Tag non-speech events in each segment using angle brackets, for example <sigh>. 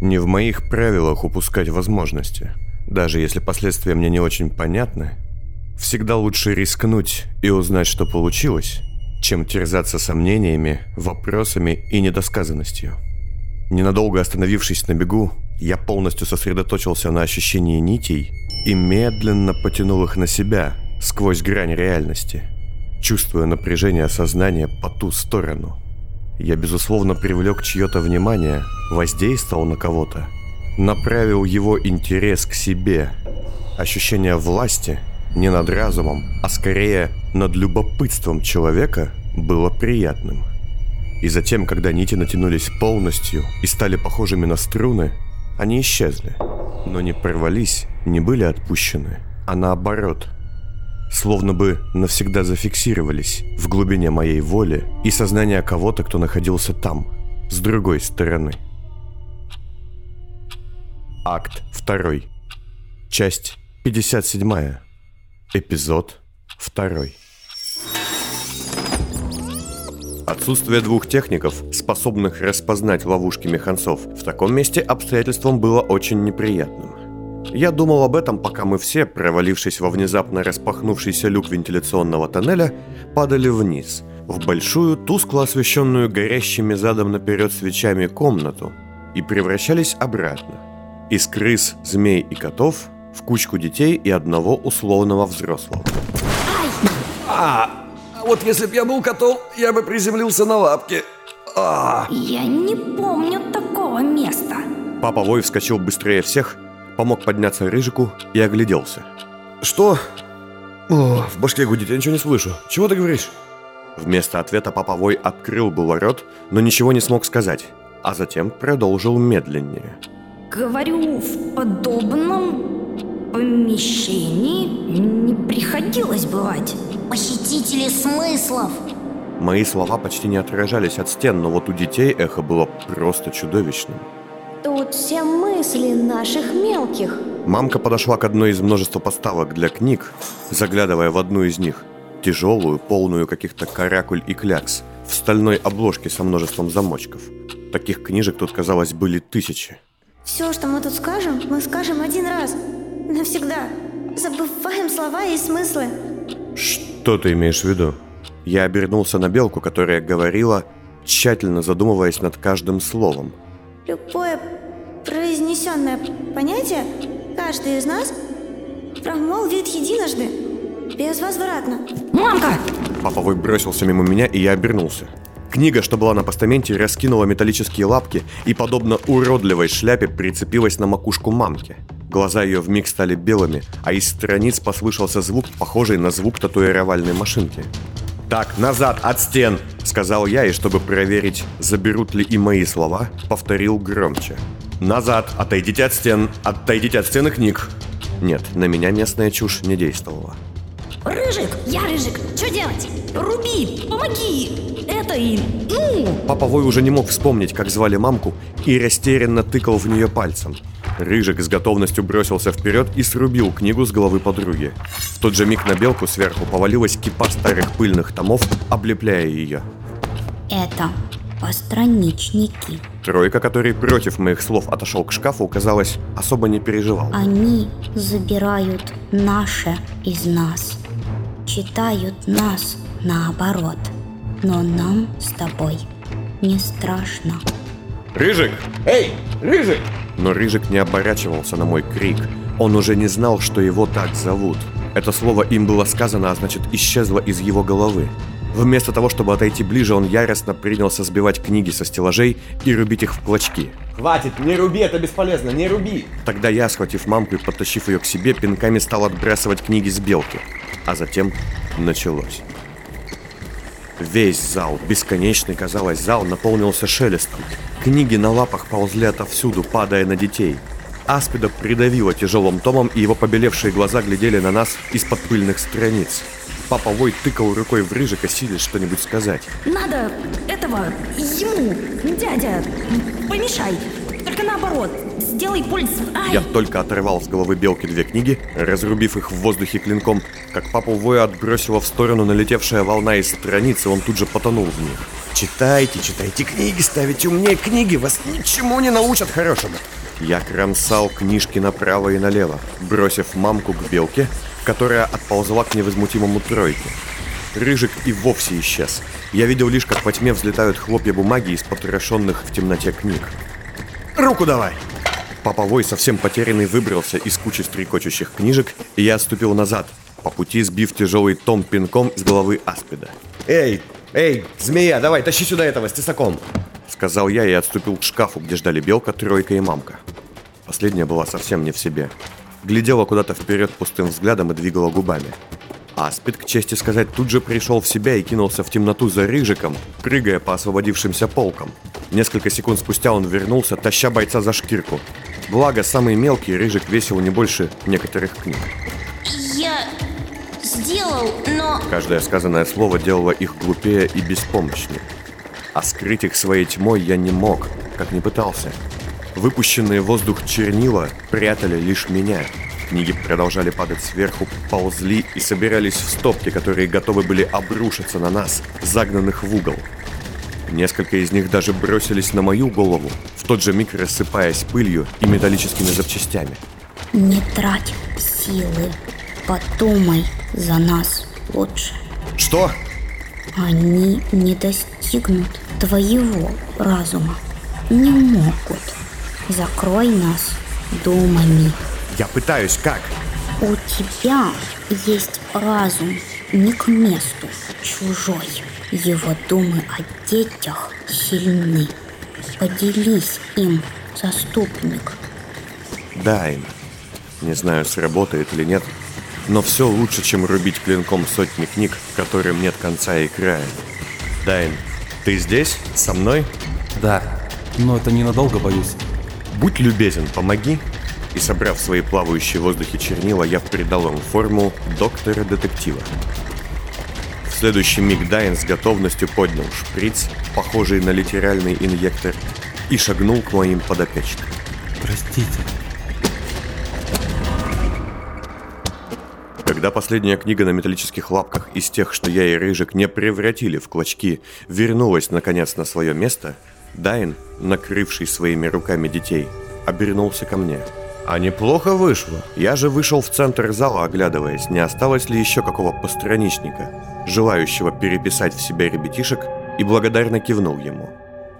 Не в моих правилах упускать возможности. Даже если последствия мне не очень понятны, всегда лучше рискнуть и узнать, что получилось, чем терзаться сомнениями, вопросами и недосказанностью. Ненадолго остановившись на бегу, я полностью сосредоточился на ощущении нитей и медленно потянул их на себя сквозь грань реальности, чувствуя напряжение сознания по ту сторону. Я, безусловно, привлек чье-то внимание, воздействовал на кого-то, направил его интерес к себе. Ощущение власти не над разумом, а скорее над любопытством человека было приятным. И затем, когда нити натянулись полностью и стали похожими на струны, они исчезли, но не порвались, не были отпущены, а наоборот, словно бы навсегда зафиксировались в глубине моей воли и сознания кого-то, кто находился там, с другой стороны. Акт 2. Часть 57. Эпизод 2. Отсутствие двух техников, способных распознать ловушки механцов, в таком месте обстоятельством было очень неприятным. Я думал об этом, пока мы все, провалившись во внезапно распахнувшийся люк вентиляционного тоннеля, падали вниз, в большую, тускло освещенную горящими задом наперед свечами комнату и превращались обратно. Из крыс, змей и котов в кучку детей и одного условного взрослого. А, вот если б я был котом, я бы приземлился на лапки. А, Я не помню такого места. Папа Вой вскочил быстрее всех, помог подняться Рыжику и огляделся. что? О, в башке гудит, я ничего не слышу. Чего ты говоришь? Вместо ответа Папа Вой открыл было рот, но ничего не смог сказать, а затем продолжил медленнее. Говорю, в подобном помещении не приходилось бывать. Похитители смыслов. Мои слова почти не отражались от стен, но вот у детей эхо было просто чудовищным. Тут все мысли наших мелких. Мамка подошла к одной из множества поставок для книг, заглядывая в одну из них. Тяжелую, полную каких-то каракуль и клякс, в стальной обложке со множеством замочков. Таких книжек тут, казалось, были тысячи. Все, что мы тут скажем, мы скажем один раз. Навсегда. Забываем слова и смыслы. Что ты имеешь в виду? Я обернулся на белку, которая говорила, тщательно задумываясь над каждым словом. Любое произнесенное понятие каждый из нас промолвит единожды, безвозвратно. Мамка! Паповой бросился мимо меня, и я обернулся. Книга, что была на постаменте, раскинула металлические лапки и, подобно уродливой шляпе, прицепилась на макушку мамки. Глаза ее вмиг стали белыми, а из страниц послышался звук, похожий на звук татуировальной машинки. «Так, назад, от стен!» – сказал я, и чтобы проверить, заберут ли и мои слова, повторил громче. «Назад! Отойдите от стен! Отойдите от стен и книг!» Нет, на меня местная чушь не действовала. Рыжик! Я Рыжик! Что делать? Руби! Помоги! Это и... Ну! Папа Вой уже не мог вспомнить, как звали мамку, и растерянно тыкал в нее пальцем. Рыжик с готовностью бросился вперед и срубил книгу с головы подруги. В тот же миг на белку сверху повалилась кипа старых пыльных томов, облепляя ее. Это постраничники. Тройка, который против моих слов отошел к шкафу, казалось, особо не переживал. Они забирают наше из нас. Читают нас наоборот. Но нам с тобой не страшно. «Рыжик!» Эй, Рыжик! Но Рыжик не оборачивался на мой крик. Он уже не знал, что его так зовут. Это слово им было сказано, а значит исчезло из его головы. Вместо того, чтобы отойти ближе, он яростно принялся сбивать книги со стеллажей и рубить их в клочки. Хватит, не руби, это бесполезно, не руби. Тогда я, схватив мамку и подтащив ее к себе, пинками стал отбрасывать книги с белки. А затем началось. Весь зал, бесконечный, казалось, зал наполнился шелестом. Книги на лапах ползли отовсюду, падая на детей. Аспида придавило тяжелым томом, и его побелевшие глаза глядели на нас из-под пыльных страниц. Папа Вой тыкал рукой в рыжика, силясь что-нибудь сказать. Надо этого, ему, дядя, помешай. Только наоборот, сделай пульс. Ай! Я только оторвал с головы белки две книги, разрубив их в воздухе клинком, как папу Воя отбросила в сторону налетевшая волна из страниц, и он тут же потонул в них. Читайте, читайте книги, ставите умнее книги, вас ничему не научат хорошему. Я кромсал книжки направо и налево, бросив мамку к белке, которая отползла к невозмутимому тройке. Рыжик и вовсе исчез. Я видел лишь, как во тьме взлетают хлопья бумаги из потрошенных в темноте книг. «Руку давай!» Паповой, совсем потерянный, выбрался из кучи стрекочущих книжек, и я отступил назад, по пути сбив тяжелый том пинком с головы аспида. Эй, эй, змея, давай, тащи сюда этого с тесаком. Сказал я и отступил к шкафу, где ждали Белка, Тройка и Мамка. Последняя была совсем не в себе. Глядела куда-то вперед пустым взглядом и двигала губами. Аспид, к чести сказать, тут же пришел в себя и кинулся в темноту за Рыжиком, прыгая по освободившимся полкам. Несколько секунд спустя он вернулся, таща бойца за шкирку. Благо, самый мелкий Рыжик весил не больше некоторых книг. Я сделал, но... Каждое сказанное слово делало их глупее и беспомощнее. А скрыть их своей тьмой я не мог, как не пытался. Выпущенные в воздух чернила прятали лишь меня. Книги продолжали падать сверху, ползли и собирались в стопки, которые готовы были обрушиться на нас, загнанных в угол. Несколько из них даже бросились на мою голову, в тот же миг рассыпаясь пылью и металлическими запчастями. Не трать силы. Подумай за нас лучше. Что? Они не достигнут твоего разума. Не могут. Закрой нас думами. Я пытаюсь, как? У тебя есть разум не к месту, чужой. Его думы о детях сильны. Поделись им, заступник. Да, им. Не знаю, сработает или нет, но все лучше, чем рубить клинком сотни книг, которым нет конца и края. Дайн, ты здесь? Со мной? Да, но это ненадолго, боюсь. Будь любезен, помоги. И собрав свои плавающие в воздухе чернила, я придал им форму доктора-детектива. В следующий миг Дайн с готовностью поднял шприц, похожий на литеральный инъектор, и шагнул к моим подопечным. Простите. Когда последняя книга на металлических лапках из тех, что я и Рыжик не превратили в клочки, вернулась наконец на свое место, Дайн, накрывший своими руками детей, обернулся ко мне. А неплохо вышло. Я же вышел в центр зала, оглядываясь, не осталось ли еще какого постраничника, желающего переписать в себя ребятишек, и благодарно кивнул ему.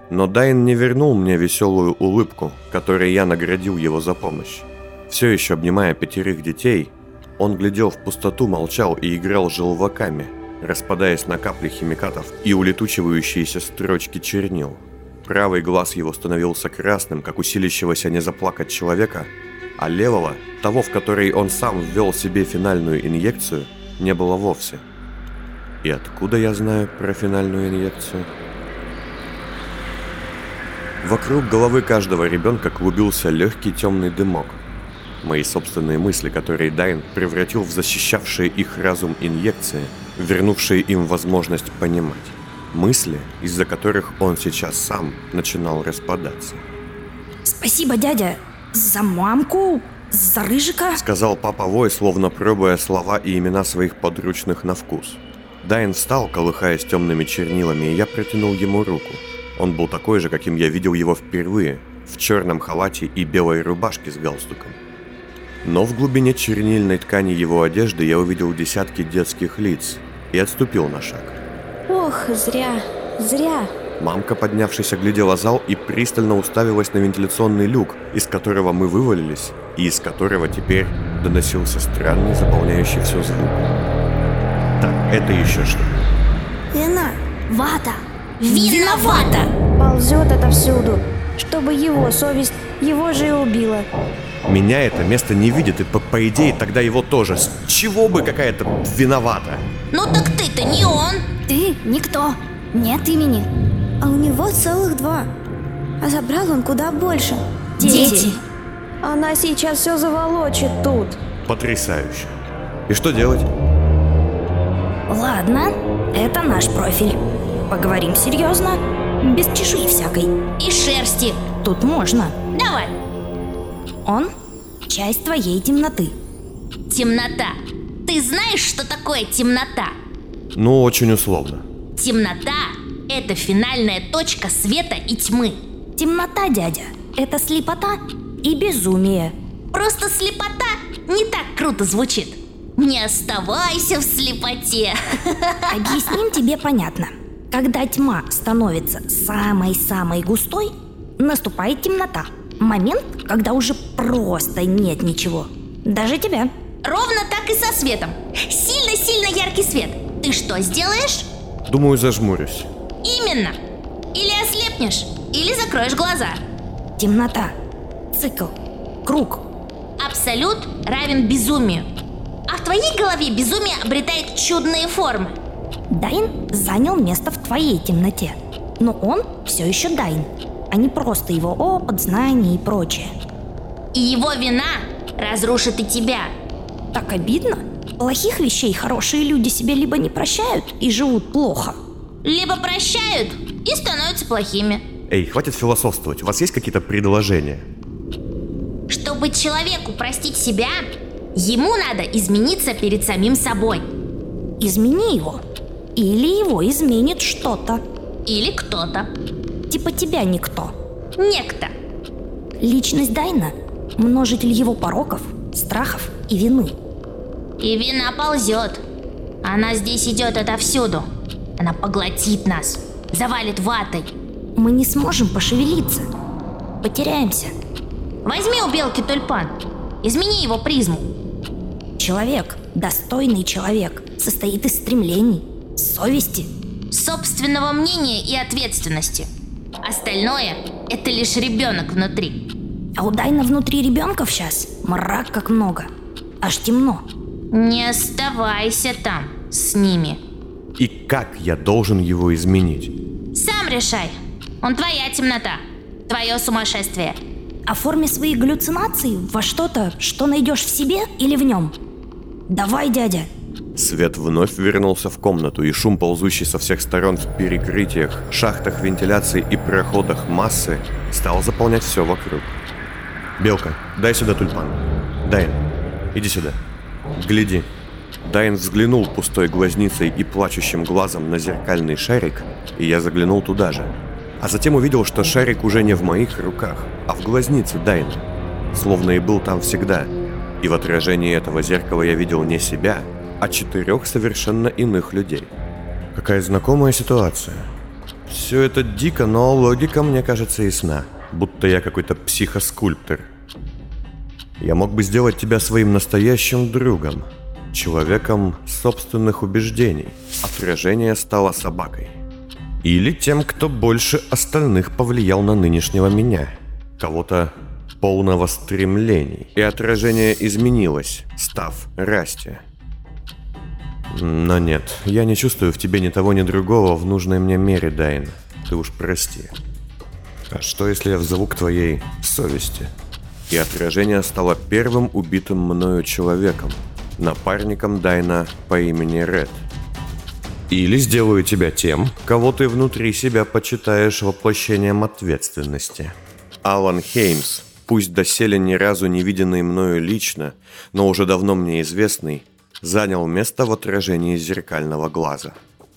Но Дайн не вернул мне веселую улыбку, которой я наградил его за помощь. Все еще обнимая пятерых детей, он глядел в пустоту, молчал и играл желваками, распадаясь на капли химикатов и улетучивающиеся строчки чернил. Правый глаз его становился красным, как у силящегося не заплакать человека, а левого, того, в который он сам ввел себе финальную инъекцию, не было вовсе. И откуда я знаю про финальную инъекцию? Вокруг головы каждого ребенка клубился легкий темный дымок. Мои собственные мысли, которые Дайн превратил в защищавшие их разум инъекции, вернувшие им возможность понимать. Мысли, из-за которых он сейчас сам начинал распадаться. Спасибо, дядя, за мамку, за рыжика. Сказал папа Вой, словно пробуя слова и имена своих подручных на вкус. Дайн встал, колыхаясь темными чернилами, и я протянул ему руку. Он был такой же, каким я видел его впервые, в черном халате и белой рубашке с галстуком. Но в глубине чернильной ткани его одежды я увидел десятки детских лиц и отступил на шаг. Ох, зря, зря. Мамка, поднявшись, оглядела зал и пристально уставилась на вентиляционный люк, из которого мы вывалились, и из которого теперь доносился странный, заполняющий все звук. Так, это еще что? Вина Вата. Виновата. ползет отовсюду, чтобы его совесть его же и убила. Меня это место не видит, и по, по идее тогда его тоже. С чего бы какая-то виновата? Ну так ты-то не он. Ты никто. Нет имени. А у него целых два. А забрал он куда больше. Дети. Она сейчас все заволочит тут. Потрясающе. И что делать? Ладно, это наш профиль. Поговорим серьезно, без чешуи всякой. И шерсти. Тут можно. Давай. Он – часть твоей темноты. Темнота. Ты знаешь, что такое темнота? Ну, очень условно. Темнота – Это финальная точка света и тьмы. Темнота, дядя, это слепота и безумие. Просто слепота не так круто звучит. Не оставайся в слепоте. <laughs> Объясним тебе понятно. Когда тьма становится самой-самой густой, наступает темнота. Момент, когда уже просто нет ничего. Даже тебя. Ровно так и со светом. Сильно-сильно яркий свет. Ты что сделаешь? Думаю, зажмурюсь. Именно. Или ослепнешь, или закроешь глаза. Темнота. Цикл. Круг. Абсолют равен безумию. А в твоей голове безумие обретает чудные формы. Дайн занял место в твоей темноте. Но он все еще Дайн, а не просто его опыт, знания и прочее. И его вина разрушит и тебя. Так обидно. Плохих вещей хорошие люди себе либо не прощают и живут плохо. Либо прощают и становятся плохими. Эй, хватит философствовать. У вас есть какие-то предложения? Чтобы человеку простить себя, ему надо измениться перед самим собой. Измени его. Или его изменит что-то. Или кто-то. Типа тебя никто. Некто. Личность Дайна – множитель его пороков, страхов и вины. И вина ползет. Она здесь идет отовсюду. Она поглотит нас, завалит ватой. Мы не сможем пошевелиться. Потеряемся. Возьми у белки тюльпан. Измени его призму. Человек, достойный человек, состоит из стремлений, совести. Собственного мнения и ответственности. Остальное – это лишь ребенок внутри. А у Дайна внутри ребенков сейчас мрак как много. Аж темно. Не оставайся там с ними. И как я должен его изменить? Сам решай. Он твоя темнота. Твое сумасшествие. Оформи свои галлюцинации во что-то, что найдешь в себе или в нем. Давай, дядя. Свет вновь вернулся в комнату, и шум, ползущий со всех сторон в перекрытиях, шахтах вентиляции и проходах массы, стал заполнять все вокруг. «Белка, дай сюда тюльпан. Дайн, иди сюда. Гляди». Дайн взглянул пустой глазницей и плачущим глазом на зеркальный шарик, и я заглянул туда же. А затем увидел, что шарик уже не в моих руках, а в глазнице Дайна. Словно и был там всегда. И в отражении этого зеркала я видел не себя, а четырех совершенно иных людей. Какая знакомая ситуация. Все это дико, но логика мне кажется ясна. Будто я какой-то психоскульптор. Я мог бы сделать тебя своим настоящим другом. Человеком собственных убеждений. Отражение стало собакой. Или тем, кто больше остальных повлиял на нынешнего меня. Кого-то полного стремлений. И отражение изменилось, став Расти. Но нет, я не чувствую в тебе ни того, ни другого в нужной мне мере, Дайн. Ты уж прости. А что, если я взову к твоей совести? И отражение стало первым убитым мною человеком, напарником Дайна по имени Ред. Или сделаю тебя тем, кого ты внутри себя почитаешь воплощением ответственности. Алан Хеймс, пусть доселе ни разу не виденный мною лично, но уже давно мне известный, занял место в отражении зеркального глаза.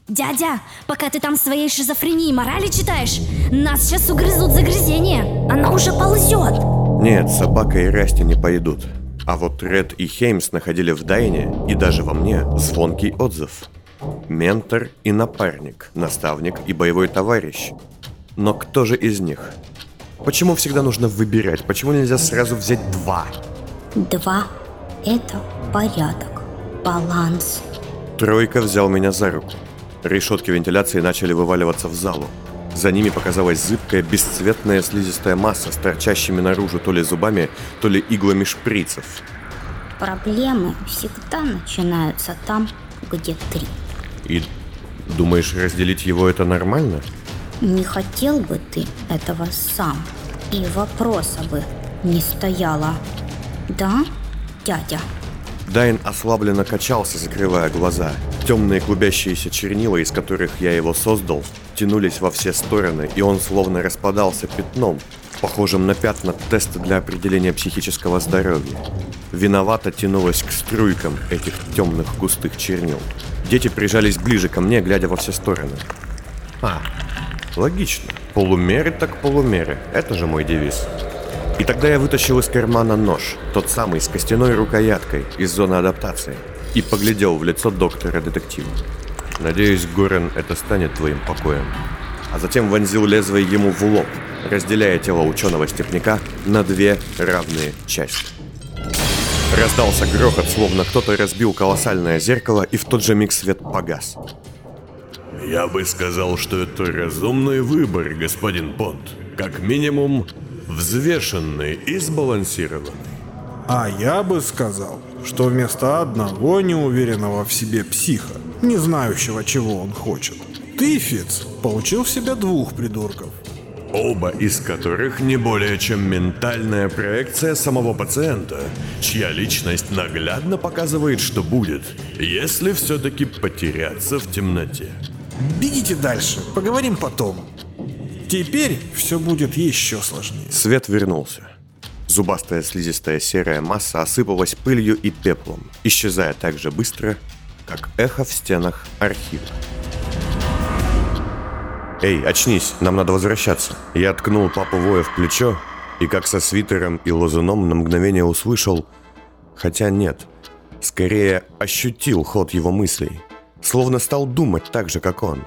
Дядя, пока ты там своей шизофрении морали читаешь, нас сейчас угрызут загрызения. Она уже ползет. Нет, собака и Расти не пойдут. А вот Ред и Хеймс находили в Дайне и даже во мне звонкий отзыв. Ментор и напарник, наставник и боевой товарищ. Но кто же из них? Почему всегда нужно выбирать? Почему нельзя сразу взять два? Два – это порядок, баланс. Тройка взял меня за руку. Решетки вентиляции начали вываливаться в залу. За ними показалась зыбкая, бесцветная слизистая масса с торчащими наружу то ли зубами, то ли иглами шприцев. Проблемы всегда начинаются там, где три. И думаешь, разделить его это нормально? Не хотел бы ты этого сам, и вопроса бы не стояло. Да, дядя? Дайн ослабленно качался, закрывая глаза. Темные клубящиеся чернила, из которых я его создал, тянулись во все стороны, и он словно распадался пятном, похожим на пятна теста для определения психического здоровья. Виновато тянулась к струйкам этих темных густых чернил. Дети прижались ближе ко мне, глядя во все стороны. А, Логично. Полумеры так полумеры. Это же мой девиз. И тогда я вытащил из кармана нож, тот самый с костяной рукояткой из зоны адаптации, и поглядел в лицо доктора-детектива. Надеюсь, Горен, это станет твоим покоем. А затем вонзил лезвие ему в лоб, разделяя тело ученого-степняка на две равные части. Раздался грохот, словно кто-то разбил колоссальное зеркало, и в тот же миг свет погас. Я бы сказал, что это разумный выбор, господин Понт. Как минимум, взвешенный и сбалансированный. А я бы сказал, что вместо одного неуверенного в себе психа, не знающего, чего он хочет, ты, Фиц, получил в себя двух придурков. Оба из которых не более чем ментальная проекция самого пациента, чья личность наглядно показывает, что будет, если все-таки потеряться в темноте. Бегите дальше, поговорим потом. Теперь все будет еще сложнее. Свет вернулся. Зубастая слизистая серая масса осыпалась пылью и пеплом, исчезая так же быстро, как эхо в стенах архива. «Эй, очнись, нам надо возвращаться!» Я ткнул папу Воя в плечо, и как со свитером и лозуном на мгновение услышал, хотя нет, скорее ощутил ход его мыслей, словно стал думать так же, как он.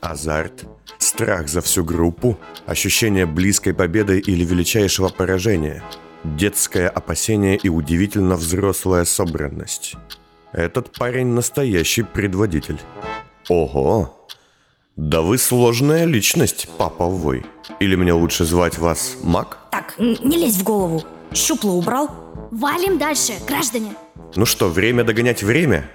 Азарт, страх за всю группу, ощущение близкой победы или величайшего поражения, детское опасение и удивительно взрослая собранность. Этот парень настоящий предводитель. Ого! Да вы сложная личность, папа Вой. Или мне лучше звать вас Мак? Так, не лезь в голову. Щупло убрал? Валим дальше, граждане. Ну что, время догонять время?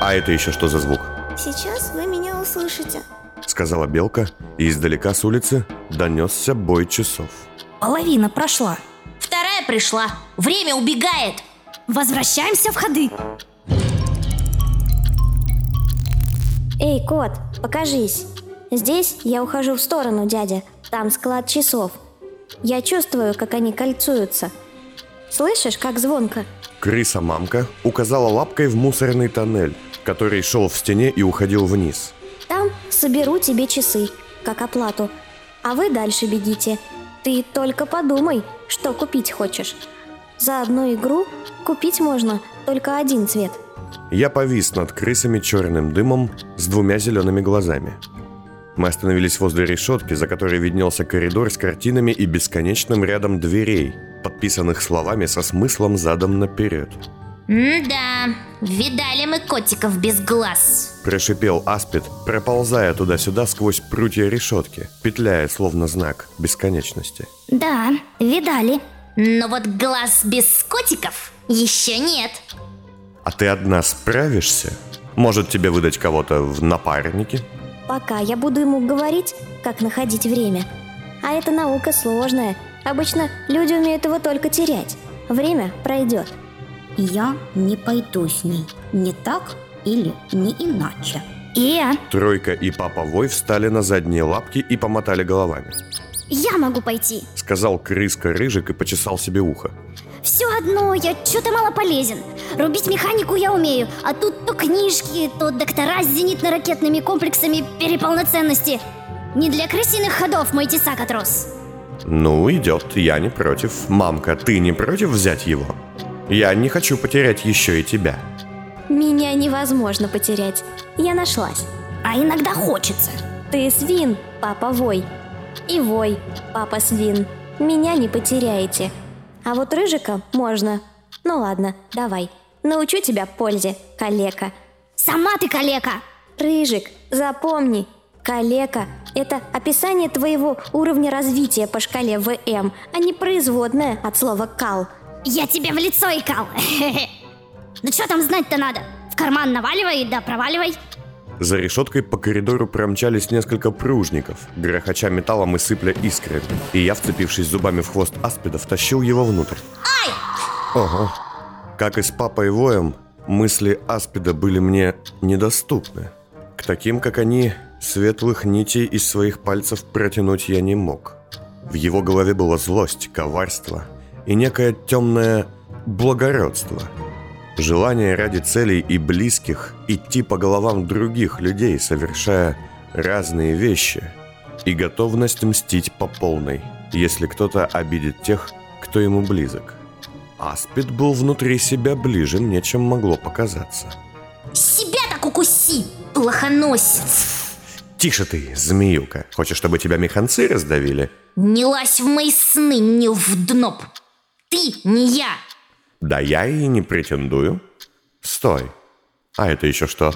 А это еще что за звук? Сейчас вы меня услышите. Сказала Белка, и издалека с улицы донесся бой часов. Половина прошла. Вторая пришла. Время убегает. Возвращаемся в ходы. Эй, кот, покажись. Здесь я ухожу в сторону, дядя. Там склад часов. Я чувствую, как они кольцуются. Слышишь, как звонко? Крыса-мамка указала лапкой в мусорный тоннель, который шел в стене и уходил вниз. Там соберу тебе часы, как оплату. А вы дальше бегите. Ты только подумай, что купить хочешь. За одну игру купить можно только один цвет. Я повис над крысами черным дымом с двумя зелеными глазами. Мы остановились возле решетки, за которой виднелся коридор с картинами и бесконечным рядом дверей, подписанных словами со смыслом задом наперед. М-да, видали мы котиков без глаз. Прошипел Аспид, проползая туда-сюда сквозь прутья решетки, петляя словно знак бесконечности. Да, видали. Но вот глаз без котиков еще нет. А ты одна справишься? Может тебе выдать кого-то в напарники? Пока я буду ему говорить, как находить время. А эта наука сложная. Обычно люди умеют его только терять. Время пройдет. Я не пойду с ней. Не так или не иначе. И. Тройка и Папа Вой встали на задние лапки и помотали головами. Я могу пойти. Сказал крыска Рыжик и почесал себе ухо. Все одно, я что-то мало полезен. Рубить механику я умею, а тут то книжки, то доктора с зенитно-ракетными комплексами переполноценности. Не для крысиных ходов мой тесак отрос. Ну, идет, я не против. Мамка, ты не против взять его? Я не хочу потерять еще и тебя. Меня невозможно потерять. Я нашлась. А иногда хочется. Ты свин, папа Вой. И Вой, папа свин. Меня не потеряете. А вот Рыжика можно. Ну ладно, давай. Научу тебя пользе, калека. Сама ты калека. Рыжик, запомни, калека – это описание твоего уровня развития по шкале ВМ, а не производное от слова «кал». Я тебе в лицо икал. Да <laughs> что там знать-то надо? В карман наваливай да проваливай. За решеткой по коридору промчались несколько пружников, грохоча металлом и сыпля искрами. И я, вцепившись зубами в хвост аспида, втащил его внутрь. Ай! Ого. Как и с папой воем, мысли аспида были мне недоступны. К таким, как они, светлых нитей из своих пальцев протянуть я не мог. В его голове была злость, коварство и некое темное благородство. Желание ради целей и близких идти по головам других людей, совершая разные вещи, и готовность мстить по полной, если кто-то обидит тех, кто ему близок. Аспид был внутри себя ближе мне, чем могло показаться. Себя так укуси, плохоносец! Тише ты, змеюка. Хочешь, чтобы тебя механцы раздавили? Не лазь в мои сны, не в дноп. Ты, не я. Да я и не претендую. Стой. А это еще что?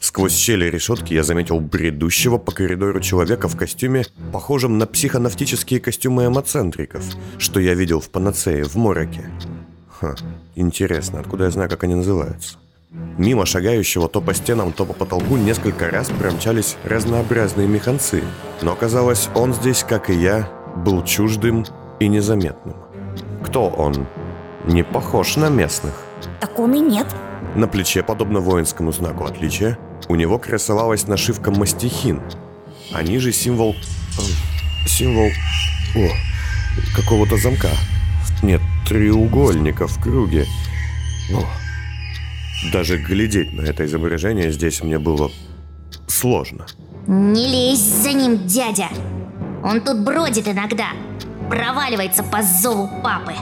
Сквозь щели решетки я заметил бредущего по коридору человека в костюме, похожем на психонавтические костюмы эмоцентриков, что я видел в Панацее в Мороке. Ха, интересно, откуда я знаю, как они называются? Мимо шагающего то по стенам, то по потолку несколько раз промчались разнообразные механцы, но оказалось, он здесь, как и я, был чуждым и незаметным. Кто он? Не похож на местных. Так он и нет. На плече, подобно воинскому знаку отличия, у него красовалась нашивка «Мастихин», а ниже символ... э, Символ... О, какого-то замка. Нет, треугольника в круге. О, даже глядеть на это изображение здесь мне было сложно. Не лезь за ним, дядя. Он тут бродит иногда. Проваливается по зову папы.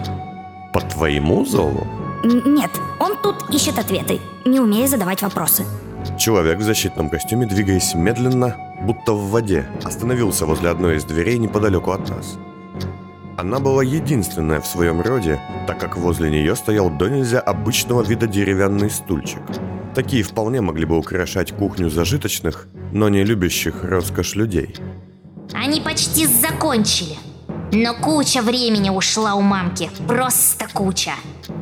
По твоему зову? Н- Нет, он тут ищет ответы, не умея задавать вопросы. Человек в защитном костюме, двигаясь медленно, будто в воде, остановился возле одной из дверей неподалеку от нас. Она была единственная в своем роде, так как возле нее стоял до нельзя обычного вида деревянный стульчик. Такие вполне могли бы украшать кухню зажиточных, но не любящих роскошь людей. Они почти закончили. Но куча времени ушла у мамки. Просто куча.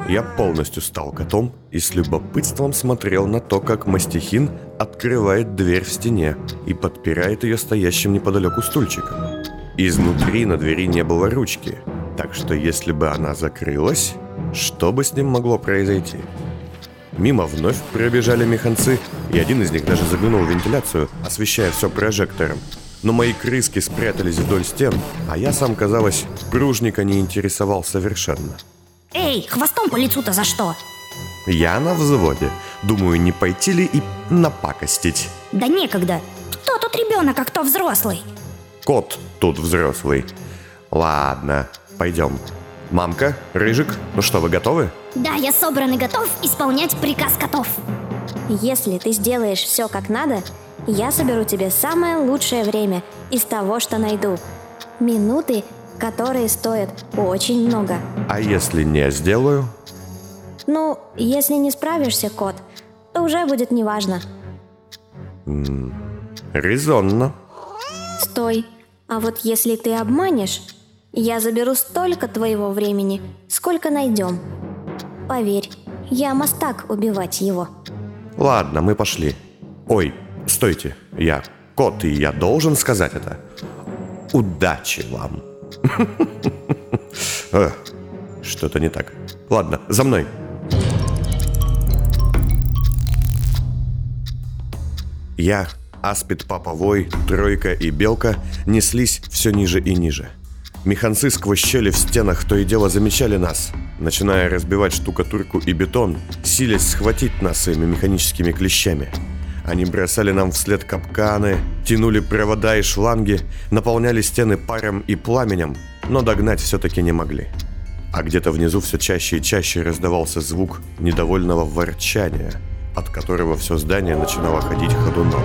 Я полностью стал котом и с любопытством смотрел на то, как Мастихин открывает дверь в стене и подпирает ее стоящим неподалеку стульчиком. Изнутри на двери не было ручки, так что если бы она закрылась, что бы с ним могло произойти? Мимо вновь пробежали механцы, и один из них даже заглянул в вентиляцию, освещая все прожектором. Но мои крыски спрятались вдоль стен, а я сам, казалось, пружника не интересовал совершенно. Эй, хвостом по лицу-то за что? Я на взводе. Думаю, не пойти ли и напакостить. Да некогда. Кто тут ребенок, а кто взрослый? Кот тут взрослый. Ладно, пойдем. Мамка, Рыжик, ну что, вы готовы? Да, я собран и готов исполнять приказ котов. Если ты сделаешь все как надо, я соберу тебе самое лучшее время из того, что найду. Минуты, которые стоят очень много. А если не сделаю? Ну, если не справишься, кот, то уже будет неважно. Резонно. Стой. А вот если ты обманешь, я заберу столько твоего времени, сколько найдем. Поверь, я мастак убивать его. Ладно, мы пошли. Ой, стойте, я кот, и я должен сказать это. Удачи вам. <laughs> Что-то не так. Ладно, за мной. Я, Аспид Паповой, Тройка и Белка неслись все ниже и ниже. Механцы сквозь щели в стенах то и дело замечали нас, начиная разбивать штукатурку и бетон, силясь схватить нас своими механическими клещами. Они бросали нам вслед капканы, тянули провода и шланги, наполняли стены паром и пламенем, но догнать все-таки не могли. А где-то внизу все чаще и чаще раздавался звук недовольного ворчания, от которого все здание начинало ходить ходуном.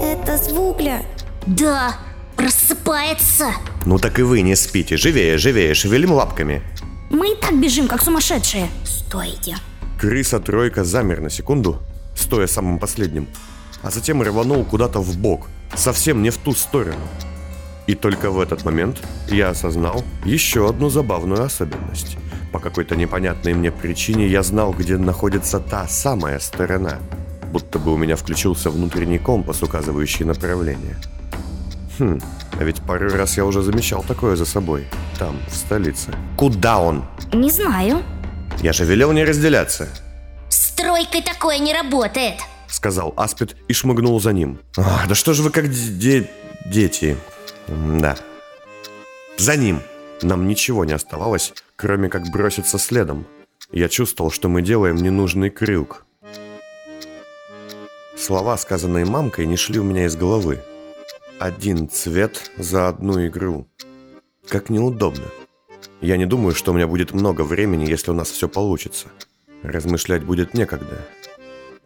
Это звукля. Да, просыпается. Ну так и вы не спите, живее, живее, шевелим лапками. Мы и так бежим, как сумасшедшие. Стойте. Крыса-тройка замер на секунду, стоя самым последним, а затем рванул куда-то в бок, совсем не в ту сторону. И только в этот момент я осознал еще одну забавную особенность. По какой-то непонятной мне причине я знал, где находится та самая сторона. Будто бы у меня включился внутренний компас, указывающий направление. Хм, а ведь пару раз я уже замечал такое за собой. Там, в столице. Куда он? Не знаю. Я же велел не разделяться. С тройкой такое не работает. сказал Аспид и шмыгнул за ним. «Ах, да что же вы как де- дети? Да. За ним. Нам ничего не оставалось, кроме как броситься следом. Я чувствовал, что мы делаем ненужный крюк. Слова, сказанные мамкой, не шли у меня из головы. один цвет за одну игру. Как неудобно. Я не думаю, что у меня будет много времени, если у нас все получится. Размышлять будет некогда.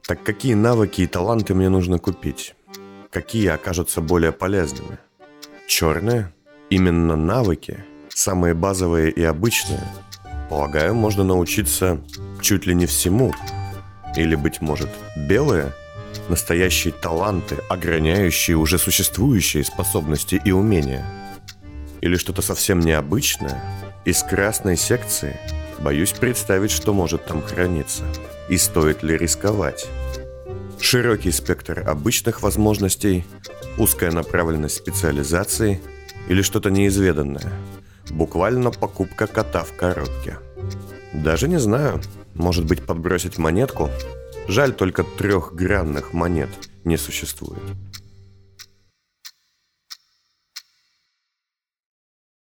Так какие навыки и таланты мне нужно купить? Какие окажутся более полезными? Черные? Именно навыки? Самые базовые и обычные? Полагаю, можно научиться чуть ли не всему. Или, быть может, белые? Настоящие таланты, ограняющие уже существующие способности и умения. Или что-то совсем необычное? Из красной секции? Боюсь представить, что может там храниться. И стоит ли рисковать? Широкий спектр обычных возможностей, узкая направленность специализации или что-то неизведанное. Буквально покупка кота в коробке. Даже не знаю, может быть подбросить монетку? Жаль только трехгранных монет не существует.